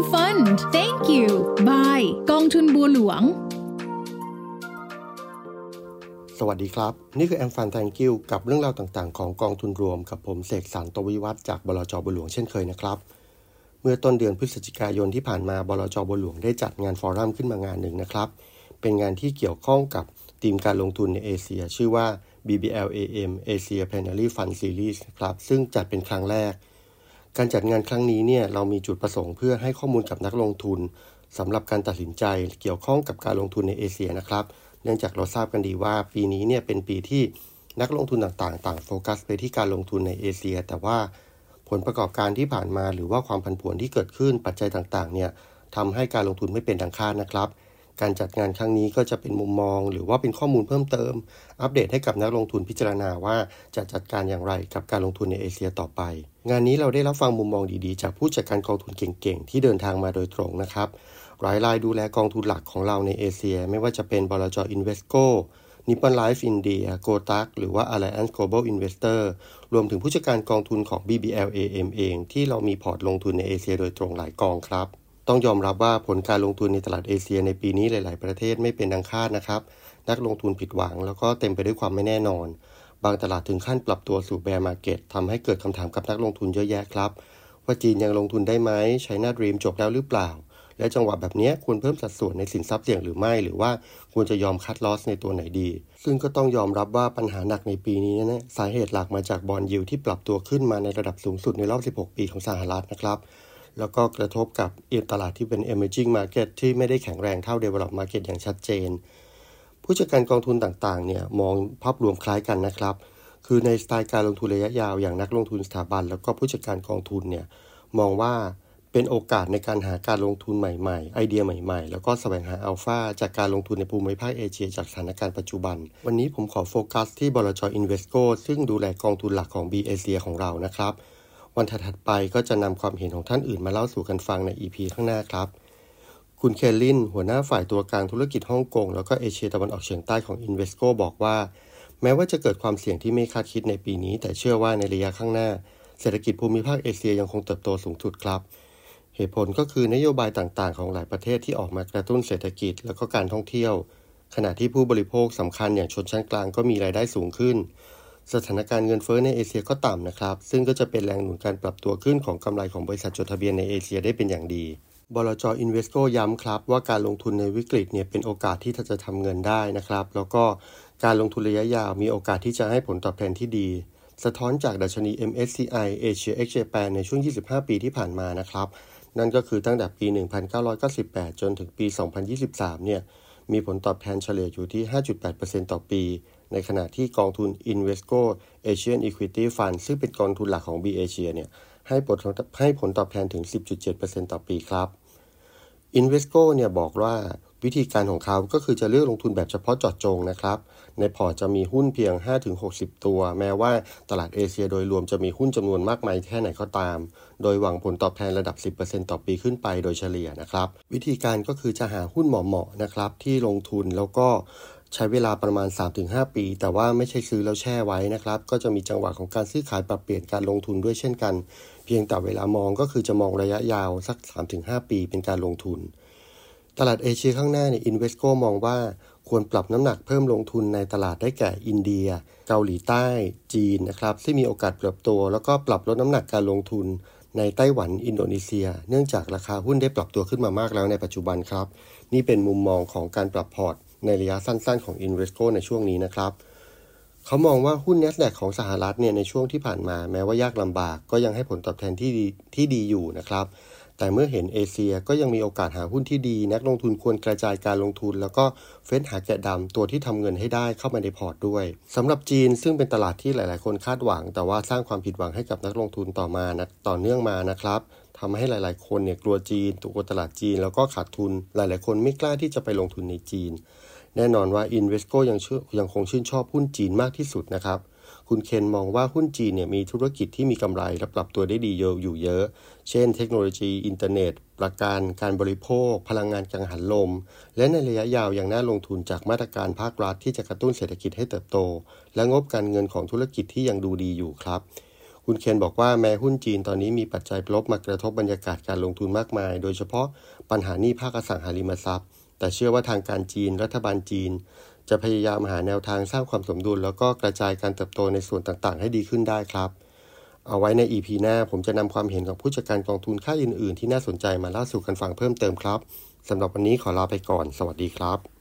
M Fund Thank you Bye กองทุนบัวหลวง สวัสดีครับ นี่คือแอมฟันแทงกิวกับเรื่องราวต่างๆ ของกองทุนรวมกับผมเสกสรรตวิวัฒจากบลจบัวหลวงเช่นเคยนะครับ เมื่อต้นเดือนพฤศจิกายนที่ผ่านมาบลจบัวหลวงได้จัดงานฟอรัมขึ้นมางานหนึ่งนะครับ เป็นงานที่เกี่ยวข้องกับธีมการลงทุนในเอเชีย ชื่อว่า BBLAM Asia Plenary Fund Series นะครับซึ่งจัดเป็นครั้งแรก การจัดงานครั้งนี้เนี่ยเรามีจุดประสงค์เพื่อให้ข้อมูลกับนักลงทุนสำหรับการตัดสินใจเกี่ยวข้องกับการลงทุนในเอเชียนะครับ เนื่องจากเราทราบกันดีว่า ปีนี้เนี่ยเป็นปีที่นักลงทุนต่างๆ ต่างโฟกัสไปที่การลงทุนในเอเชีย แต่ว่าผลประกอบการที่ผ่านมาหรือว่าความผันผวนที่เกิดขึ้นปัจจัยต่างๆเนี่ยทำให้การลงทุนไม่เป็นดังคาดนะครับ การจัดงานครั้งนี้ก็จะเป็นมุมมอง หรือว่าเป็นข้อมูลเพิ่มเติม อัปเดตให้กับนักลงทุนพิจารณาว่าจะจัดการอย่างไรกับการลงทุนในเอเชียต่อไป งานนี้เราได้รับฟังมุมมองดีๆ จากผู้จัดการกองทุนเก่งๆ ที่เดินทางมาโดยตรงนะครับหลายรายดูแลกองทุนหลักของเราในเอเชีย ไม่ว่าจะเป็นบลจ Invesco Nippon Life India Kotak หรือว่า Allianz Global Investor รวมถึงผู้จัดการกองทุนของ BBLAM เอง ที่เรามีพอร์ตลงทุนในเอเชียโดยตรงหลายกองครับ ต้องยอมรับว่าผลการลงทุนในตลาดเอเชียในปีนี้หลาย ๆ ประเทศไม่เป็นดังคาดนะครับ นักลงทุนผิดหวัง แล้วก็เต็มไปด้วยความไม่แน่นอน บางตลาดถึงขั้นปรับตัวสู่ bear market ทำให้เกิดคำถามกับนักลงทุนเยอะแยะครับ ว่าจีนยังลงทุนได้ไหม China dream จบแล้วหรือเปล่า และจังหวะแบบนี้ควรเพิ่มสัดส่วนในสินทรัพย์เสี่ยงหรือไม่ หรือว่าควรจะยอม cut loss ในตัวไหนดี ซึ่งก็ต้องยอมรับว่าปัญหาหนักในปีนี้นะสาเหตุหลักมาจาก bond yield ที่ปรับตัวขึ้นมาในระดับสูงสุดในรอบ 16 ปีของสหรัฐนะครับ แล้วก็กระทบกับเอ่อตลาดที่เป็น emerging market ที่ไม่ได้แข็งแรงเท่า developed market อย่างชัดเจน ผู้จัดการกองทุนต่างๆเนี่ยมองภาพรวมคล้ายกันนะครับ คือในสไตล์การลงทุนระยะยาวอย่างนักลงทุนสถาบัน แล้วก็ผู้จัดการกองทุนเนี่ยมองว่าเป็นโอกาสในการหาการลงทุนใหม่ๆ ไอเดียใหม่ๆ แล้วก็แสวงหาอัลฟาจากการลงทุนในภูมิภาคเอเชียจากสถานการณ์ปัจจุบัน วันนี้ผมขอโฟกัสที่บลจอินเวสโกซึ่งดูแลกองทุนหลักของ B เอเชียของเรานะครับ วันถัดๆไปก็จะนำความเห็นของท่านอื่นมาเล่าสู่กันฟังใน EP ข้างหน้าครับ คุณเคลลิน หัวหน้าฝ่ายตัวกลางธุรกิจฮ่องกง แล้วก็เอเชียตะวันออกเฉียงใต้ของ Invesco บอกว่า แม้ว่าจะเกิดความเสี่ยงที่ไม่คาดคิดในปีนี้ แต่เชื่อว่าในระยะข้างหน้า เศรษฐกิจภูมิภาคเอเชียยังคงเติบโตสูงสุดครับเหตุผลก็คือนโยบายต่างๆ ของหลายประเทศที่ออกมากระตุ้นเศรษฐกิจแล้วก็การท่องเที่ยว ขณะที่ผู้บริโภคสำคัญอย่างชนชั้นกลางก็มีรายได้สูงขึ้น สถานการณ์เงินเฟ้อในเอเชียก็ต่ำนะครับ ซึ่งก็จะเป็นแรงหนุนการปรับตัวขึ้นของกำไรของบริษัทจดทะเบียนในเอเชียได้เป็นอย่างดีบลจอินเวสโกย้ำครับว่าการลงทุนในวิกฤตเนี่ยเป็นโอกาสที่จะทำเงินได้นะครับ แล้วก็การลงทุนระยะยาวมีโอกาสที่จะให้ผลตอบแทนที่ดี สะท้อนจากดัชนี MSCI Asia X Japan ในช่วง 25 ปีที่ผ่านมานะครับ นั่นก็คือตั้งแต่ปี 1998 จนถึงปี 2023 เนี่ยมีผลตอบแทนเฉลี่ยอยู่ที่ 5.8%ต่อปี ในขณะที่กองทุน Invesco Asian Equity Fund ซึ่งเป็นกองทุนหลักของ B Asia เนี่ยให้ผลให้ผลตอบแทนถึง 10.7%ต่อปีครับ Invesco เนี่ยบอกว่าวิธีการของเขาก็คือจะเลือกลงทุนแบบเฉพาะเจาะจงนะครับ ในพอร์ตจะมีหุ้นเพียง 5-60 ตัว แม้ว่าตลาดเอเชียโดยรวมจะมีหุ้นจำนวนมากมายแค่ไหนก็ตาม โดยหวังผลตอบแทนระดับ 10%ต่อปีขึ้นไปโดยเฉลี่ยนะครับ วิธีการก็คือจะหาหุ้นเหมาะๆนะครับที่ลงทุนแล้วก็ ใช้เวลาประมาณ 3-5 ปี แต่ว่าไม่ใช่ซื้อแล้วแช่ไว้นะครับ ก็จะมีจังหวะของการซื้อขายปรับเปลี่ยนการลงทุนด้วยเช่นกัน เพียงแต่เวลามองก็คือจะมองระยะยาวสัก 3-5 ปีเป็นการลงทุน ตลาดเอเชียข้างหน้าเนี่ย Invesco มองว่าควรปรับน้ำหนักเพิ่มลงทุนในตลาดได้แก่อินเดีย เกาหลีใต้จีนนะครับที่มีโอกาสเติบโตแล้วก็ปรับลดน้ำหนักการลงทุนในไต้หวันอินโดนีเซีย เนื่องจากราคาหุ้นได้ปรับตัวขึ้นมามากแล้วในปัจจุบันครับ นี่เป็นมุมมองของการปรับพอร์ต ในระยะสั้นๆของ Invesco ในช่วงนี้นะครับเขามองว่าหุ้น NASDAQ ของสหรัฐเนี่ยในช่วงที่ผ่านมาแม้ว่ายากลำบากก็ยังให้ผลตอบแทนที่ดีที่ดีอยู่นะครับ แต่เมื่อเห็นเอเชียก็ยังมีโอกาสหาหุ้นที่ดี นักลงทุนควรกระจายการลงทุน แล้วก็เฟ้นหาแกะดำตัวที่ทำเงินให้ได้เข้ามาในพอร์ตด้วยสำหรับจีนซึ่งเป็นตลาดที่หลาย ๆ คนคาดหวัง แต่ว่าสร้างความผิดหวังให้กับนักลงทุนต่อมานะต่อเนื่องมานะครับ ทำให้หลาย ๆ คนเนี่ยกลัวจีนตัวตลาดจีน แล้วก็ขาดทุนหลาย ๆ คนไม่กล้าที่จะไปลงทุนในจีน แน่นอนว่า Invesco ยังเชื่อยังคงชื่นชอบหุ้นจีนมากที่สุดนะครับ คุณเคนมองว่าหุ้นจีนเนี่ยมีธุรกิจที่มีกำไรและปรับตัวได้ดีเยอะอยู่เยอะ เช่น เทคโนโลยีอินเทอร์เน็ต ประกันการบริโภค พลังงานกังหันลม และในระยะยาวยังน่าลงทุนจากมาตรการภาครัฐที่จะกระตุ้นเศรษฐกิจให้เติบโต และงบการเงินของธุรกิจที่ยังดูดีอยู่ครับ คุณเคนบอกว่าแม้หุ้นจีนตอนนี้มีปัจจัยลบมากระทบบรรยากาศการลงทุนมากมาย โดยเฉพาะปัญหานี้ภาคอสังหาริมทรัพย์ แต่เชื่อว่าทางการจีนรัฐบาลจีน จะพยายามหาแนวทางสร้างความสมดุล แล้วก็กระจายการเติบโตในส่วนต่างๆ ให้ดีขึ้นได้ครับ เอาไว้ใน EP หน้าผมจะนำความเห็นของผู้จัดการกองทุนค่ายอื่นๆ ที่น่าสนใจมาเล่าสู่กันฟังเพิ่มเติมครับสำหรับวันนี้ขอลาไปก่อน สวัสดีครับ